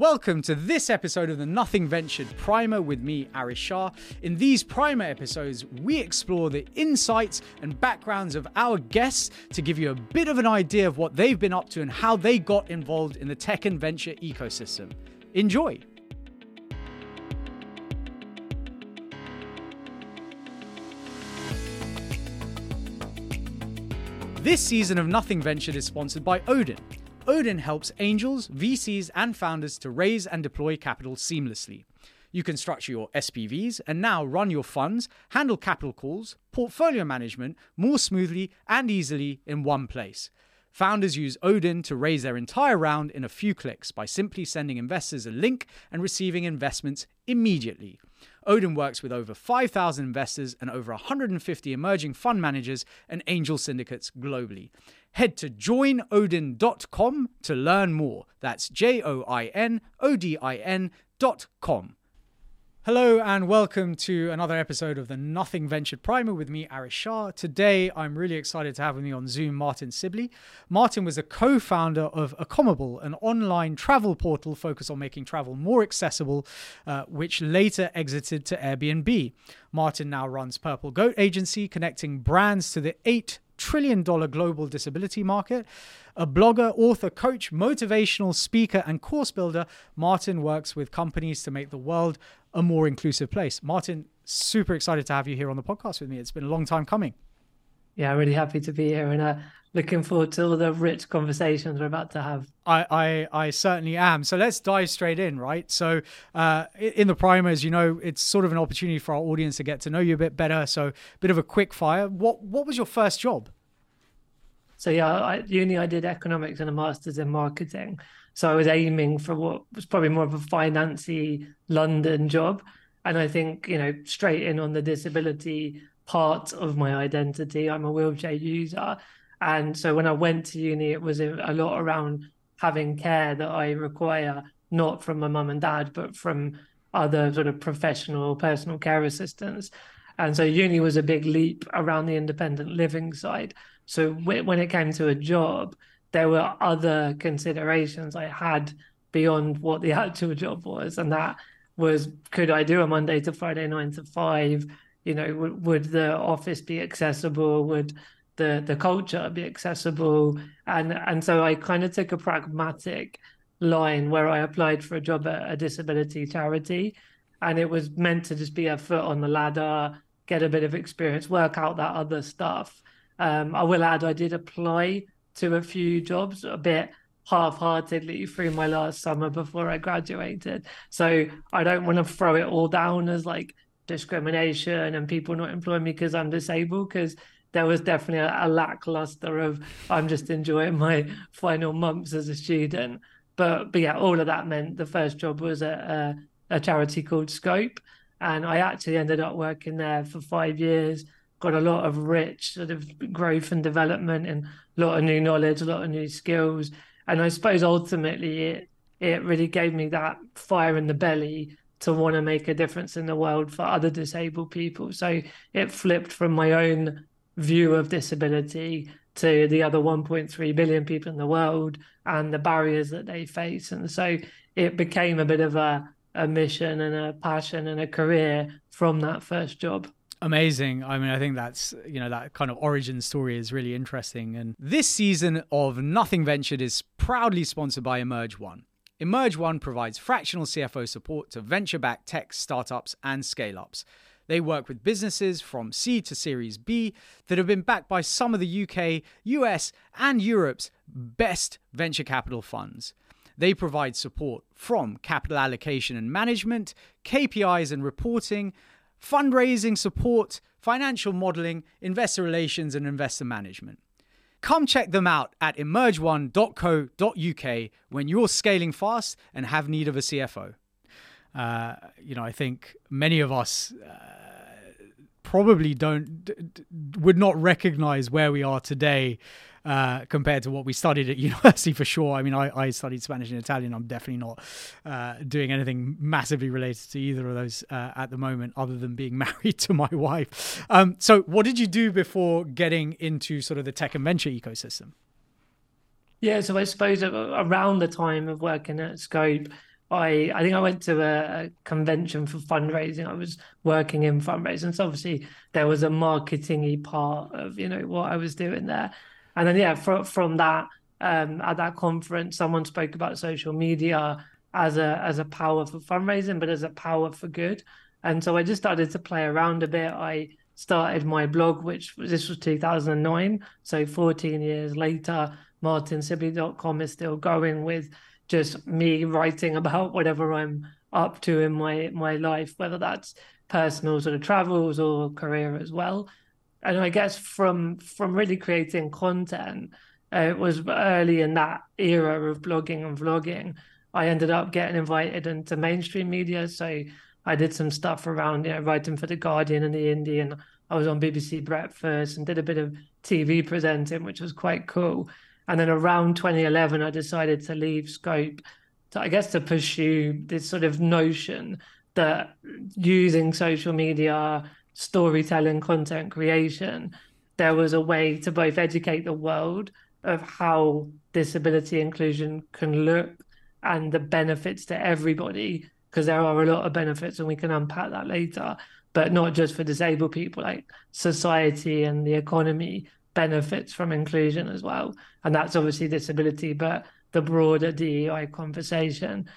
Welcome to this episode of the Nothing Ventured Primer with me, Aarish Shah. In these Primer episodes, we explore the insights and backgrounds of our guests to give you a bit of an idea of what they've been up to and how they got involved in the tech and venture ecosystem. Enjoy! This season of Nothing Ventured is sponsored by Odin. Odin helps angels, VCs, and founders to raise and deploy capital seamlessly. You can structure your SPVs and now run your funds, handle capital calls, portfolio management more smoothly and easily in one place. Founders use Odin to raise their entire round in a few clicks by simply sending investors a link and receiving investments immediately. Odin works with over 5,000 investors and over 150 emerging fund managers and angel syndicates globally. Head to joinodin.com to learn more. That's J O I N O D I N.com. Hello and welcome to another episode of the Nothing Ventured Primer with me, Aarish Shah. Today, I'm really excited to have with me on Zoom Martyn Sibley. Martyn was a co-founder of Accomable, an online travel portal focused on making travel more accessible, uh, which later exited to Airbnb. Martyn now runs Purple Goat Agency, connecting brands to the eight trillion dollar global disability market. A blogger, author, coach, motivational speaker, and course builder, Martyn works with companies to make the world a more inclusive place. Martyn, super excited to have you here on the podcast with me. It's been a long time coming. Yeah, really happy to be here and uh, looking forward to all the rich conversations we're about to have. I, I, I certainly am. So let's dive straight in, right? So uh, in the primers, you know, it's sort of an opportunity for our audience to get to know you a bit better. So a bit of a quick fire. What what was your first job? So yeah, at uni I did economics and a master's in marketing. So I was aiming for what was probably more of a financy London job. And I think, you know, straight in on the disability part of my identity. I'm a wheelchair user. And so when I went to uni, it was a lot around having care that I require, not from my mum and dad, but from other sort of professional personal care assistants. And so uni was a big leap around the independent living side. So when it came to a job, there were other considerations I had beyond what the actual job was, and that was could I do a Monday to Friday nine to five? You know, would, would the office be accessible? Would the the culture be accessible? And and so I kind of took a pragmatic line where I applied for a job at a disability charity, and it was meant to just be a foot on the ladder, get a bit of experience, work out that other stuff. Um, I will add, I did apply to a few jobs a bit half-heartedly through my last summer before I graduated. So I don't want to throw it all down as like discrimination and people not employing me because I'm disabled because there was definitely a, a, lackluster of I'm just enjoying my final months as a student. But but yeah, all of that meant the first job was at a, a charity called Scope, and I actually ended up working there for five years got a lot of rich sort of growth and development and a lot of new knowledge, a lot of new skills. And I suppose ultimately it it really gave me that fire in the belly to want to make a difference in the world for other disabled people. So it flipped from my own view of disability to the other 1.3 billion people in the world and the barriers that they face. And so it became a bit of a, a mission and a passion and a career from that first job. Amazing. I mean, I think that's, you know, that kind of origin story is really interesting. And this season of Nothing Ventured is proudly sponsored by Emerge One. Emerge One provides fractional CFO support to venture backed tech startups and scale ups. They work with businesses from Seed to Series B that have been backed by some of the UK, US, and Europe's best venture capital funds. They provide support from capital allocation and management, KPIs and reporting, fundraising support, financial modeling, investor relations, and investor management. Come check them out at emergeone.co.uk when you're scaling fast and have need of a CFO. Uh, you know, I think many of us uh, probably don't d- d- would not recognize where we are today uh, compared to what we studied at university for sure. I mean, I, I studied Spanish and Italian. I'm definitely not uh, doing anything massively related to either of those uh, at the moment, other than being married to my wife. Um, so, what did you do before getting into sort of the tech and venture ecosystem? Yeah, so I suppose around the time of working at Scope, I I think I went to a, a, convention for fundraising. I was working in fundraising, so obviously there was a marketingy part of you know what I was doing there, and then yeah, from from that um, at that conference, someone spoke about social media as a as a power for fundraising, but as a power for good, and so I just started to play around a bit. I started my blog, which this was 2009, so 14 years later, martynsibley.com is still going with just me writing about whatever I'm up to in my my life, whether that's personal sort of travels or career as well. And I guess from from really creating content, uh, it was early in that era of blogging and vlogging. I ended up getting invited into mainstream media, so I did some stuff around, you know, writing for the Guardian and the Indie, and I was on BBC Breakfast and did a bit of TV presenting, which was quite cool. And then around 2011, I decided to leave Scope, to, I guess, to pursue this sort of notion that using social media, storytelling, content creation, there was a way to both educate the world of how disability inclusion can look and the benefits to everybody, because there are a lot of benefits, and we can unpack that later. But not just for disabled people, like society and the economy benefits from inclusion as well. And that's obviously disability, but the broader DEI conversation.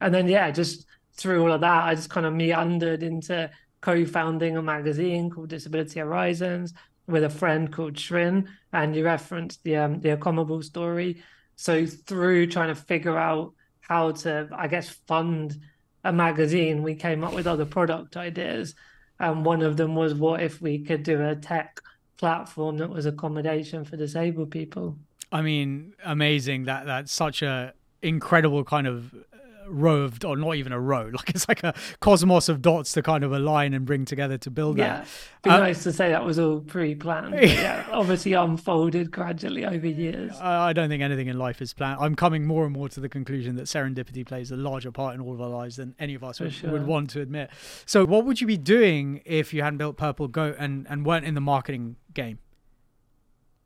And then, yeah, just through all of that, I just kind of meandered into co founding a magazine called Disability Horizons with a friend called Srin. And you referenced the, um, the Accomable story. So, through trying to figure out how to, I guess, fund a magazine, we came up with other product ideas. And one of them was what if we could do a tech platform that was accommodation for disabled people. I mean, amazing that that's such a incredible kind of row of or not even a row like it's like a cosmos of dots to kind of align and bring together to build yeah. that be uh, nice to say that was all pre-planned yeah obviously unfolded gradually over years. I don't think anything in life is planned. I'm coming more and more to the conclusion that serendipity plays a larger part in all of our lives than any of us would, sure. would, want to admit. So what would you be doing if you hadn't built purple goat and and weren't in the marketing game?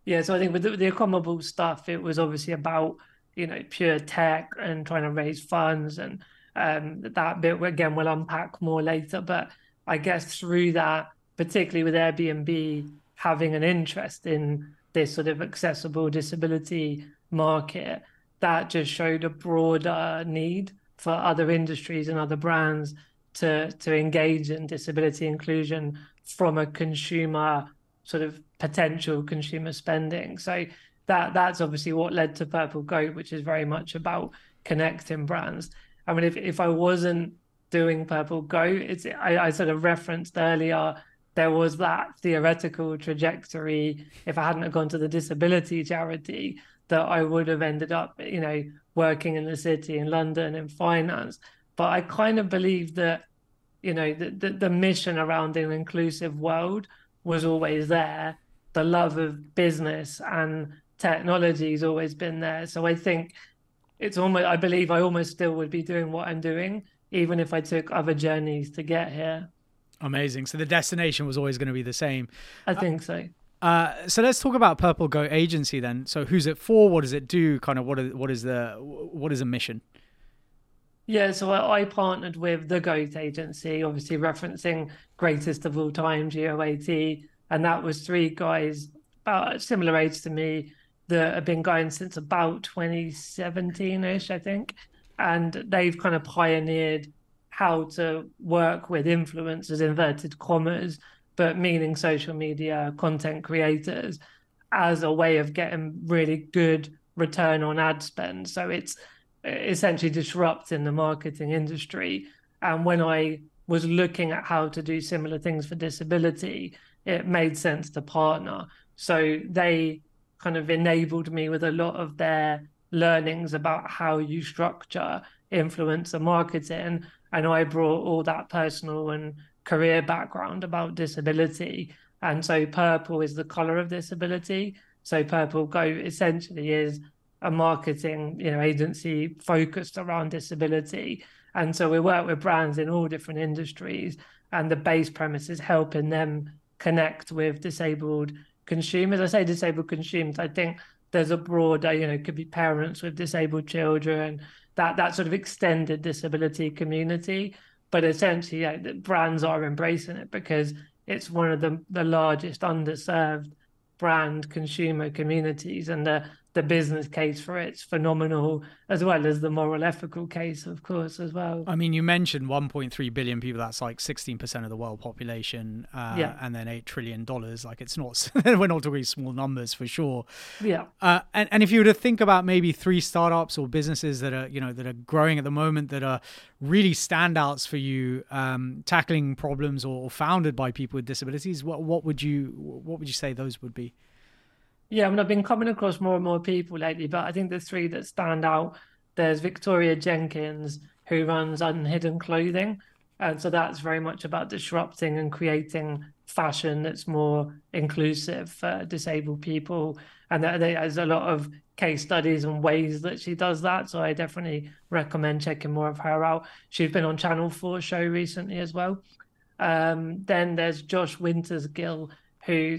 Yeah, so I think with the, the stuff, it was obviously about you know pure tech and trying to raise funds, and um, that bit again we'll unpack more later. But I guess through that, particularly with Airbnb having an interest in this sort of accessible disability market, that just showed a broader need for other industries and other brands to to engage in disability inclusion from a consumer sort of potential consumer spending. So that that's obviously what led to Purple Goat, which is very much about connecting brands. I mean, if if I wasn't doing Purple Goat, it's I, I sort of referenced earlier there was that theoretical trajectory. If I hadn't gone to the disability charity, that I would have ended up, you know, working in the city in London in finance. But I kind of believe that, you know, the, the, the mission around an inclusive world was always there the love of business and technology has always been there. So I think it's almost, I believe I almost still would be doing what I'm doing, even if I took other journeys to get here. Amazing. So the destination was always going to be the same. I think so. Uh, so let's talk about Purple Goat Agency then. So who's it for? What does it do? Kind of what is what is the what is a mission? Yeah, so I, I partnered with the Goat Agency, obviously referencing greatest of all time, GOAT, and that was three guys about a similar age to me that have been going since about 2017ish, I think, and they've kind of pioneered how to work with influencers, inverted commas, but meaning social media content creators as a way of getting really good return on ad spend. So it's eh, essentially disrupting the marketing industry. And when I was looking at how to do similar things for disability, it made sense to partner. So they kind of enabled me with a lot of their learnings about how you structure influencer marketing. And I brought all that personal and career background about disability. And so purple is the color of disability. So Purple Goat essentially is a marketing you know agency focused around disability. And so we work with brands in all different industries. And the base premise is helping them connect with disabled consumers. I say disabled consumers, I think there's a broader, you know, it could be parents with disabled children, that that sort of extended disability community. But essentially, yeah, brands are embracing it because it's one of the the largest underserved brand consumer communities, and the the business case for it's phenomenal, as well as the moral ethical case, of course, as well. I mean, you mentioned 1.3 billion people. That's like 16% of the world population, uh, yeah. and then eight trillion dollars. Like it's not, we're not talking small numbers for sure. Yeah. Uh, and and if you were to think about maybe three startups or businesses that are you know that are growing at the moment that are really standouts for you, um, tackling problems or, or founded by people with disabilities, what what would you what would you say those would be? Yeah, I mean, I've been coming across more and more people lately, but I think the three that stand out there's Victoria Jenkins, who runs Unhidden Clothing. And so that's very much about disrupting and creating fashion that's more inclusive for disabled people. And there's a lot of case studies and ways that she does that. So I definitely recommend checking more of her out. She's been on Channel 4 show recently as well. Um, then there's Josh Wintersgill, who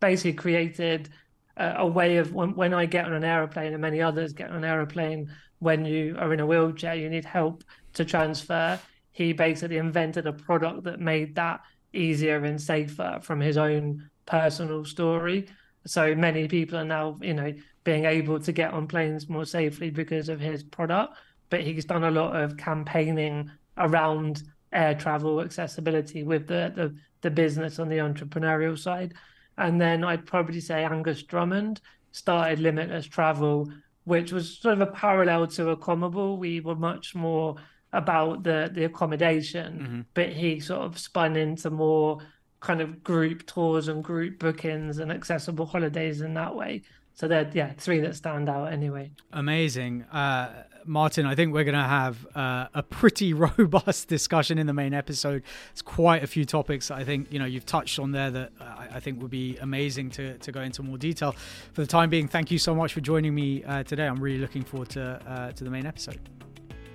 basically created a way of when, when I get on an aeroplane and many others get on an aeroplane when you are in a wheelchair, you need help to transfer. He basically invented a product that made that easier and safer from his own personal story. So many people are now, you know, being able to get on planes more safely because of his product. But he's done a lot of campaigning around air travel accessibility with the the, the business on the entrepreneurial side. And then I'd probably say Angus Drummond started Limitless Travel, which was sort of a parallel to Accomable. We were much more about the the accommodation, mm-hmm. but he sort of spun into more kind of group tours and group bookings and accessible holidays in that way. So they're yeah three that stand out anyway. Amazing. Uh, Martyn, I think we're going to have uh, a pretty robust discussion in the main episode. It's quite a few topics I think you know you've touched on there that uh, I think would be amazing to, to go into more detail. For the time being, thank you so much for joining me uh, today. I'm really looking forward to uh, to the main episode.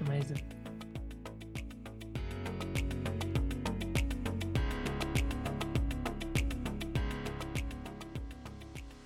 Amazing.